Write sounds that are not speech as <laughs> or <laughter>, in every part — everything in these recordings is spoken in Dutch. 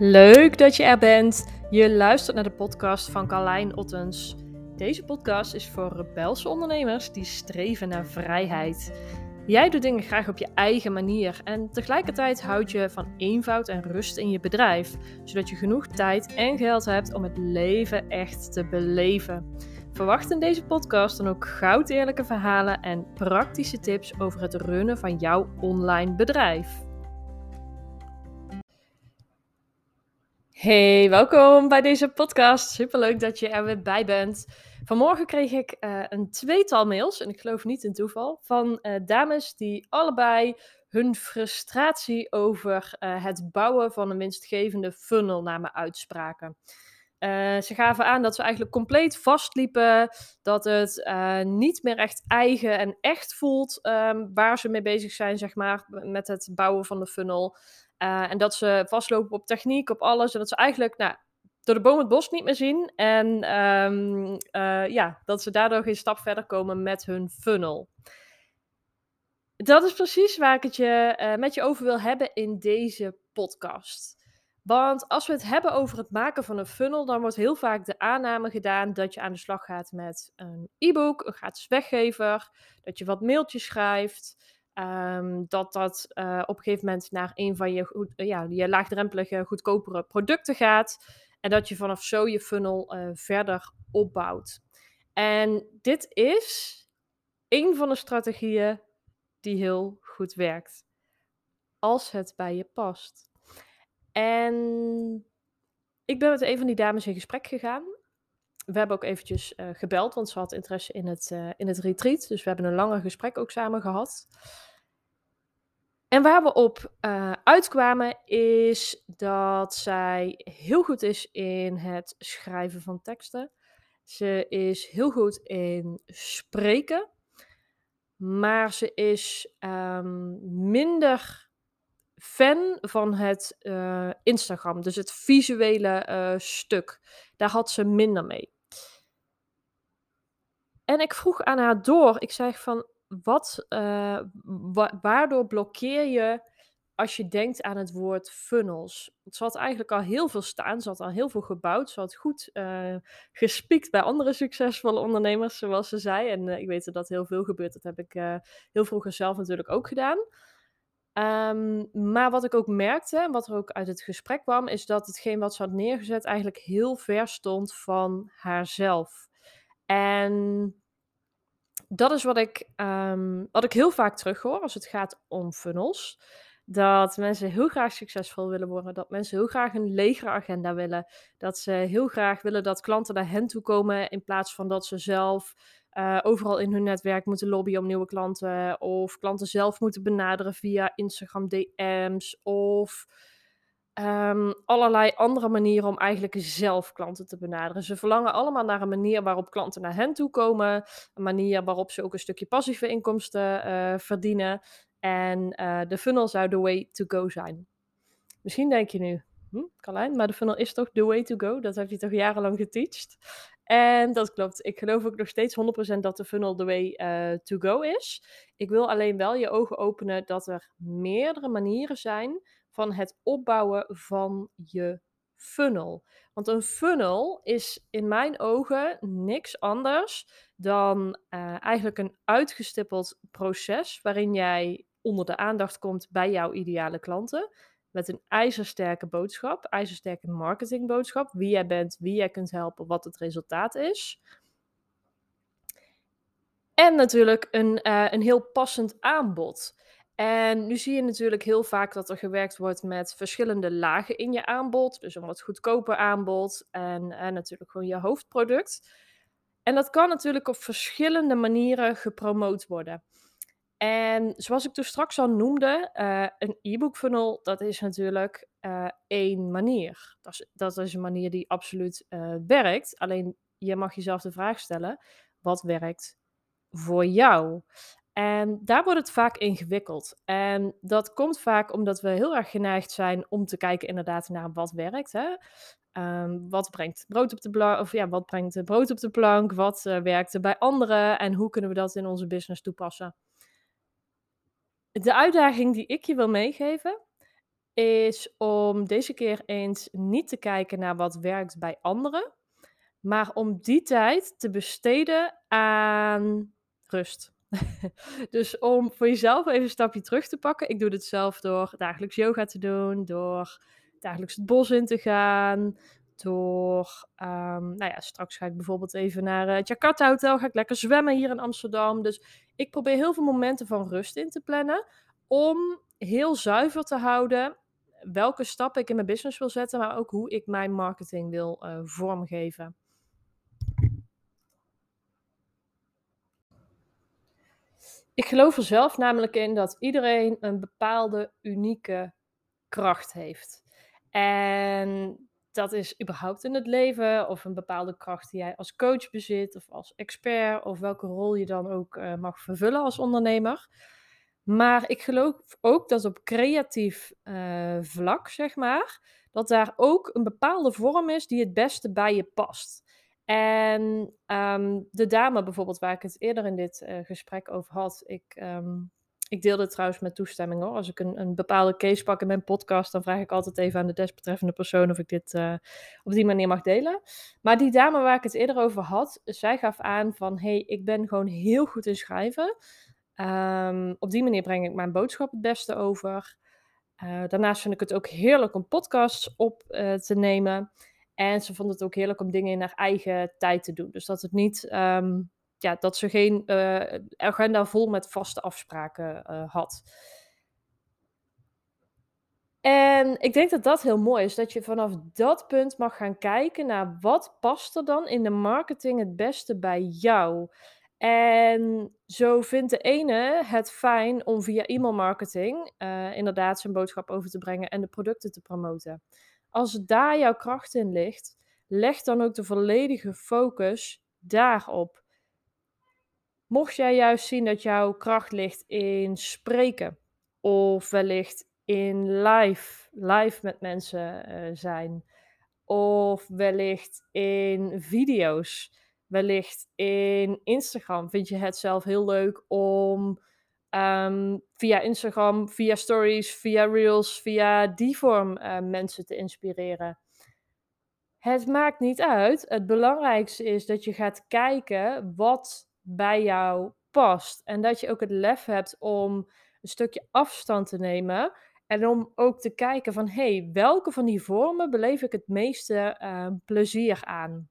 Leuk dat je er bent. Je luistert naar de podcast van Carlijn Ottens. Deze podcast is voor rebelse ondernemers die streven naar vrijheid. Jij doet dingen graag op je eigen manier en tegelijkertijd houd je van eenvoud en rust in je bedrijf, zodat je genoeg tijd en geld hebt om het leven echt te beleven. Verwacht in deze podcast dan ook goud eerlijke verhalen en praktische tips over het runnen van jouw online bedrijf. Hey, welkom bij deze podcast. Superleuk dat je er weer bij bent. Vanmorgen kreeg ik uh, een tweetal mails, en ik geloof niet in toeval, van uh, dames die allebei hun frustratie over uh, het bouwen van een winstgevende funnel naar me uitspraken. Ze gaven aan dat ze eigenlijk compleet vastliepen, dat het niet meer echt eigen en echt voelt um, waar ze mee bezig zijn, zeg maar, met het bouwen van de funnel. Uh, en dat ze vastlopen op techniek, op alles. En dat ze eigenlijk nou, door de boom het bos niet meer zien. En uh, ja, dat ze daardoor geen stap verder komen met hun funnel. Dat is precies waar ik het je, met je over wil hebben in deze podcast. Want als we het hebben over het maken van een funnel, dan wordt heel vaak de aanname gedaan dat je aan de slag gaat met een e-book, een gratis weggever, dat je wat mailtjes schrijft. Um, dat dat uh, op een gegeven moment naar een van je, uh, ja, je laagdrempelige, goedkopere producten gaat. En dat je vanaf zo je funnel uh, verder opbouwt. En dit is een van de strategieën die heel goed werkt. Als het bij je past. En ik ben met een van die dames in gesprek gegaan. We hebben ook eventjes gebeld, want ze had interesse in het, in het retreat. Dus we hebben een langer gesprek ook samen gehad. En waar we op uh, uitkwamen is dat zij heel goed is in het schrijven van teksten. Ze is heel goed in spreken, maar ze is um, minder fan van het uh, Instagram, dus het visuele uh, stuk. Daar had ze minder mee. En ik vroeg aan haar door, ik zei van, wat, wa waardoor blokkeer je als je denkt aan het woord funnels? Ze had eigenlijk al heel veel staan, ze had al heel veel gebouwd, ze had goed gespiekt bij andere succesvolle ondernemers, zoals ze zei. En ik weet dat heel veel gebeurt, dat heb ik heel vroeger zelf natuurlijk ook gedaan. Um, maar wat ik ook merkte, en wat er ook uit het gesprek kwam, is dat hetgeen wat ze had neergezet eigenlijk heel ver stond van haarzelf. En dat is wat ik, um, wat ik heel vaak terughoor als het gaat om funnels. Dat mensen heel graag succesvol willen worden. Dat mensen heel graag een legere agenda willen. Dat ze heel graag willen dat klanten naar hen toe komen. In plaats van dat ze zelf uh, overal in hun netwerk moeten lobbyen om nieuwe klanten. Of klanten zelf moeten benaderen via Instagram DM's. Of um, allerlei andere manieren om eigenlijk zelf klanten te benaderen. Ze verlangen allemaal naar een manier waarop klanten naar hen toe komen. Een manier waarop ze ook een stukje passieve inkomsten uh, verdienen. En uh, de funnel zou the way to go zijn. Misschien denk je nu, hm, Carlijn, maar de funnel is toch the way to go? Dat heb je toch jarenlang geteacht? En dat klopt. Ik geloof ook nog steeds 100% dat de funnel the way uh, to go is. Ik wil alleen wel je ogen openen dat er meerdere manieren zijn van het opbouwen van je funnel. Want een funnel is in mijn ogen niks anders dan uh, eigenlijk een uitgestippeld proces waarin jij onder de aandacht komt bij jouw ideale klanten. Met een ijzersterke boodschap, ijzersterke marketingboodschap. Wie jij bent, wie jij kunt helpen, wat het resultaat is. En natuurlijk een, uh, een heel passend aanbod. En nu zie je natuurlijk heel vaak dat er gewerkt wordt met verschillende lagen in je aanbod. Dus een wat goedkoper aanbod en, en natuurlijk gewoon je hoofdproduct. En dat kan natuurlijk op verschillende manieren gepromoot worden. En zoals ik toen straks al noemde, uh, een e-book funnel, dat is natuurlijk uh, één manier. Dat is, dat is een manier die absoluut uh, werkt. Alleen je mag jezelf de vraag stellen, wat werkt voor jou? En daar wordt het vaak ingewikkeld. En dat komt vaak omdat we heel erg geneigd zijn om te kijken inderdaad naar wat werkt. Hè? Um, wat brengt brood op de? Of ja, wat brengt brood op de plank? Wat werkt er bij anderen? En hoe kunnen we dat in onze business toepassen? De uitdaging die ik je wil meegeven, is om deze keer eens niet te kijken naar wat werkt bij anderen, maar om die tijd te besteden aan rust. <laughs> dus om voor jezelf even een stapje terug te pakken. Ik doe dit zelf door dagelijks yoga te doen, door dagelijks het bos in te gaan, door, um, nou ja, straks ga ik bijvoorbeeld even naar het Jakarta Hotel, ga ik lekker zwemmen hier in Amsterdam. Dus ik probeer heel veel momenten van rust in te plannen, om heel zuiver te houden welke stappen ik in mijn business wil zetten, maar ook hoe ik mijn marketing wil uh, vormgeven. Ik geloof er zelf namelijk in dat iedereen een bepaalde unieke kracht heeft. En dat is überhaupt in het leven, of een bepaalde kracht die jij als coach bezit, of als expert, of welke rol je dan ook uh, mag vervullen als ondernemer. Maar ik geloof ook dat op creatief uh, vlak, zeg maar, dat daar ook een bepaalde vorm is die het beste bij je past. En um, de dame bijvoorbeeld, waar ik het eerder in dit uh, gesprek over had, ik, um, ik deel dit trouwens met toestemming hoor. Als ik een, een, bepaalde case pak in mijn podcast, dan vraag ik altijd even aan de desbetreffende persoon of ik dit uh, op die manier mag delen. Maar die dame waar ik het eerder over had, zij gaf aan van, hey, ik ben gewoon heel goed in schrijven. Um, op die manier breng ik mijn boodschap het beste over. Uh, daarnaast vind ik het ook heerlijk om podcasts op uh, te nemen. En ze vond het ook heerlijk om dingen in haar eigen tijd te doen. Dus dat het niet, um, ja, dat ze geen uh, agenda vol met vaste afspraken had. En ik denk dat dat heel mooi is, dat je vanaf dat punt mag gaan kijken naar wat past er dan in de marketing het beste bij jou. En zo vindt de ene het fijn om via e-mailmarketing uh, inderdaad zijn boodschap over te brengen en de producten te promoten. Als daar jouw kracht in ligt, leg dan ook de volledige focus daarop. Mocht jij juist zien dat jouw kracht ligt in spreken of wellicht in live, live met mensen uh, zijn of wellicht in video's wellicht in Instagram vind je het zelf heel leuk om um, via Instagram, via stories, via reels, via die vorm uh, mensen te inspireren. Het maakt niet uit. Het belangrijkste is dat je gaat kijken wat bij jou past. En dat je ook het lef hebt om een stukje afstand te nemen. En om ook te kijken van, hé, hey, welke van die vormen beleef ik het meeste uh, plezier aan?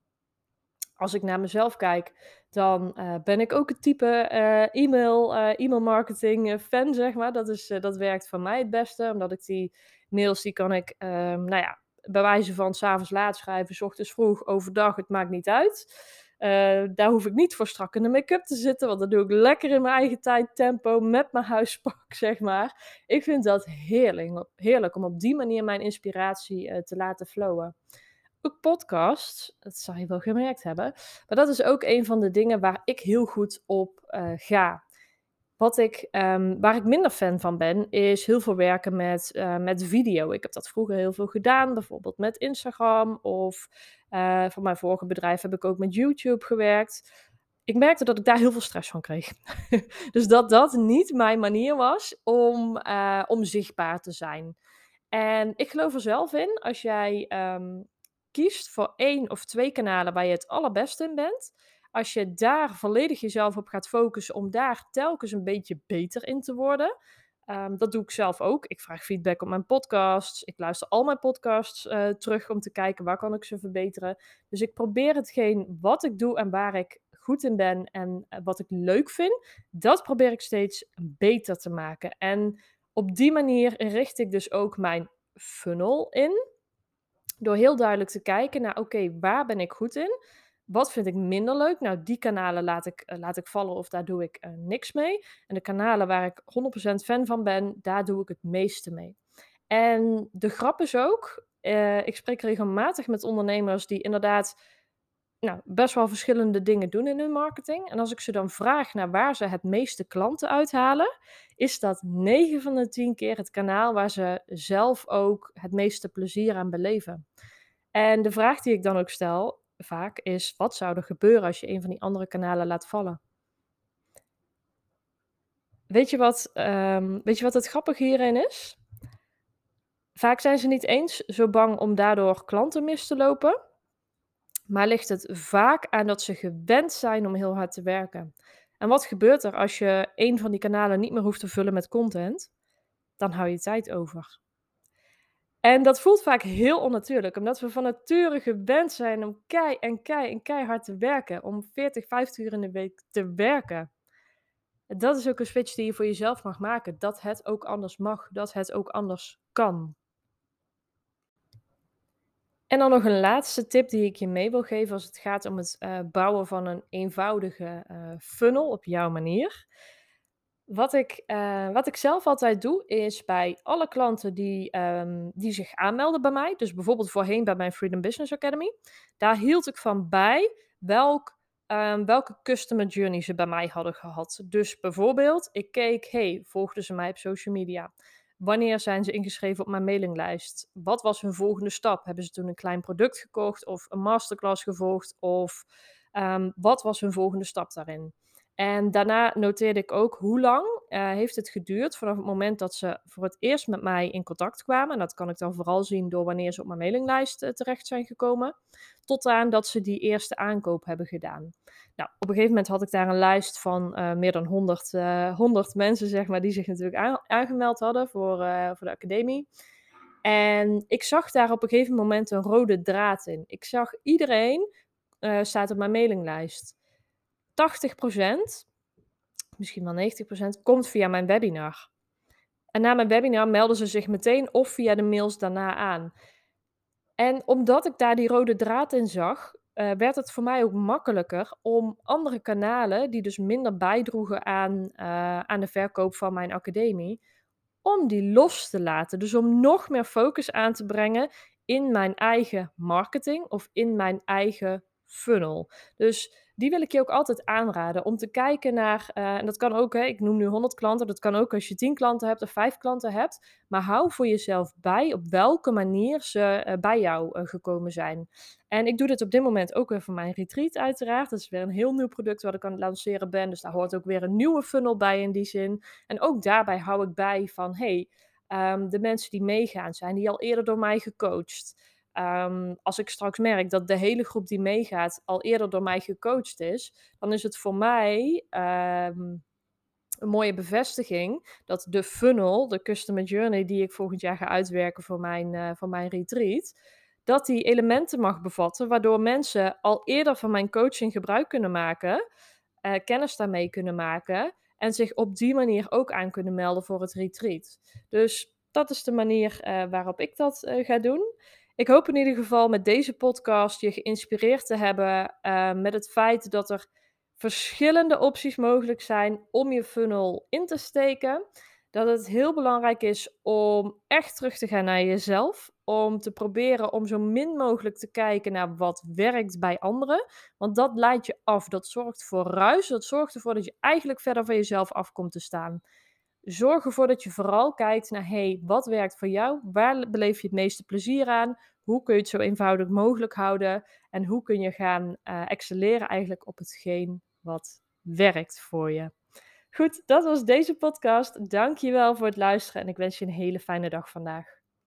als ik naar mezelf kijk, dan uh, ben ik ook het type uh, e-mail, uh, e-mail marketing fan, zeg maar. Dat, is, dat werkt voor mij het beste, omdat ik die mails, die kan ik, um, nou ja, bij wijze van s'avonds laat schrijven, s ochtends vroeg, overdag, het maakt niet uit. Daar hoef ik niet voor strak in de make-up te zitten, want dat doe ik lekker in mijn eigen tijd, tempo, met mijn huispak, <laughs> zeg maar. Ik vind dat heerlijk, heerlijk om op die manier mijn inspiratie te laten flowen ook podcasts, dat zou je wel gemerkt hebben. Maar dat is ook een van de dingen waar ik heel goed op uh, ga. Wat ik, um, waar ik minder fan van ben, is heel veel werken met, uh, met video. Ik heb dat vroeger heel veel gedaan, bijvoorbeeld met Instagram. Of uh, voor mijn vorige bedrijf heb ik ook met YouTube gewerkt. Ik merkte dat ik daar heel veel stress van kreeg. <laughs> dus dat dat niet mijn manier was om, om zichtbaar te zijn. En ik geloof er zelf in, als jij um, kiest voor één of twee kanalen waar je het allerbeste in bent, als je daar volledig jezelf op gaat focussen om daar telkens een beetje beter in te worden. Um, dat doe ik zelf ook. Ik vraag feedback op mijn podcasts. Ik luister al mijn podcasts uh, terug om te kijken waar kan ik ze verbeteren. Dus ik probeer hetgeen wat ik doe en waar ik goed in ben en uh, wat ik leuk vind, dat probeer ik steeds beter te maken. En op die manier richt ik dus ook mijn funnel in. Door heel duidelijk te kijken naar, oké, waar ben ik goed in? Wat vind ik minder leuk? Nou, die kanalen laat ik, uh, laat ik vallen of daar doe ik uh, niks mee. En de kanalen waar ik 100% fan van ben, daar doe ik het meeste mee. En de grap is ook, uh, ik spreek regelmatig met ondernemers die inderdaad nou, best wel verschillende dingen doen in hun marketing. En als ik ze dan vraag naar waar ze het meeste klanten uithalen, is dat 9 van de 10 keer het kanaal waar ze zelf ook het meeste plezier aan beleven. En de vraag die ik dan ook stel vaak is: wat zou er gebeuren als je een van die andere kanalen laat vallen? Weet je wat, um, weet je wat het grappige hierin is? Vaak zijn ze niet eens zo bang om daardoor klanten mis te lopen, maar ligt het vaak aan dat ze gewend zijn om heel hard te werken. En wat gebeurt er als je een van die kanalen niet meer hoeft te vullen met content? Dan hou je tijd over. En dat voelt vaak heel onnatuurlijk, omdat we van nature gewend zijn om kei en kei en keihard te werken, om 40, 50 uur in de week te werken. Dat is ook een switch die je voor jezelf mag maken, dat het ook anders mag, dat het ook anders kan. En dan nog een laatste tip die ik je mee wil geven als het gaat om het uh, bouwen van een eenvoudige uh, funnel op jouw manier. Wat ik, uh, wat ik zelf altijd doe, is bij alle klanten die, um, die zich aanmelden bij mij, dus bijvoorbeeld voorheen bij mijn Freedom Business Academy, daar hield ik van bij welk, um, welke customer journey ze bij mij hadden gehad. Dus bijvoorbeeld, ik keek, hey, volgden ze mij op social media? Wanneer zijn ze ingeschreven op mijn mailinglijst? Wat was hun volgende stap? Hebben ze toen een klein product gekocht of een masterclass gevolgd? Of um, wat was hun volgende stap daarin? En daarna noteerde ik ook hoe lang uh, heeft het geduurd vanaf het moment dat ze voor het eerst met mij in contact kwamen. En dat kan ik dan vooral zien door wanneer ze op mijn mailinglijst uh, terecht zijn gekomen. Tot aan dat ze die eerste aankoop hebben gedaan. Nou, op een gegeven moment had ik daar een lijst van uh, meer dan 100, 100 mensen, zeg maar, die zich natuurlijk aan, aangemeld hadden voor, voor de academie. En ik zag daar op een gegeven moment een rode draad in. Ik zag iedereen staat op mijn mailinglijst. 80%, misschien wel 90%, komt via mijn webinar. En na mijn webinar melden ze zich meteen of via de mails daarna aan. En omdat ik daar die rode draad in zag, uh, werd het voor mij ook makkelijker om andere kanalen, die dus minder bijdroegen aan, uh, aan de verkoop van mijn academie, om die los te laten. Dus om nog meer focus aan te brengen in mijn eigen marketing of in mijn eigen funnel. Dus die wil ik je ook altijd aanraden om te kijken naar, uh, en dat kan ook, hè, ik noem nu 100 klanten, dat kan ook als je 10 klanten hebt of 5 klanten hebt, maar hou voor jezelf bij op welke manier ze uh, bij jou uh, gekomen zijn. En ik doe dit op dit moment ook weer voor mijn retreat uiteraard. Dat is weer een heel nieuw product wat ik aan het lanceren ben, dus daar hoort ook weer een nieuwe funnel bij in die zin. En ook daarbij hou ik bij van, hey, um, de mensen die meegaan, zijn die al eerder door mij gecoacht? Um, als ik straks merk dat de hele groep die meegaat al eerder door mij gecoacht is, dan is het voor mij um, een mooie bevestiging dat de funnel, de customer journey die ik volgend jaar ga uitwerken voor mijn, uh, voor mijn retreat, dat die elementen mag bevatten, waardoor mensen al eerder van mijn coaching gebruik kunnen maken, uh, kennis daarmee kunnen maken en zich op die manier ook aan kunnen melden voor het retreat. Dus dat is de manier uh, waarop ik dat ga doen. Ik hoop in ieder geval met deze podcast je geïnspireerd te hebben uh, met het feit dat er verschillende opties mogelijk zijn om je funnel in te steken. Dat het heel belangrijk is om echt terug te gaan naar jezelf. Om te proberen om zo min mogelijk te kijken naar wat werkt bij anderen. Want dat leidt je af. Dat zorgt voor ruis. Dat zorgt ervoor dat je eigenlijk verder van jezelf af komt te staan. Zorg ervoor dat je vooral kijkt naar, hey, wat werkt voor jou? Waar beleef je het meeste plezier aan? Hoe kun je het zo eenvoudig mogelijk houden? En hoe kun je gaan uh, excelleren eigenlijk op hetgeen wat werkt voor je? Goed, dat was deze podcast. Dank je wel voor het luisteren en ik wens je een hele fijne dag vandaag.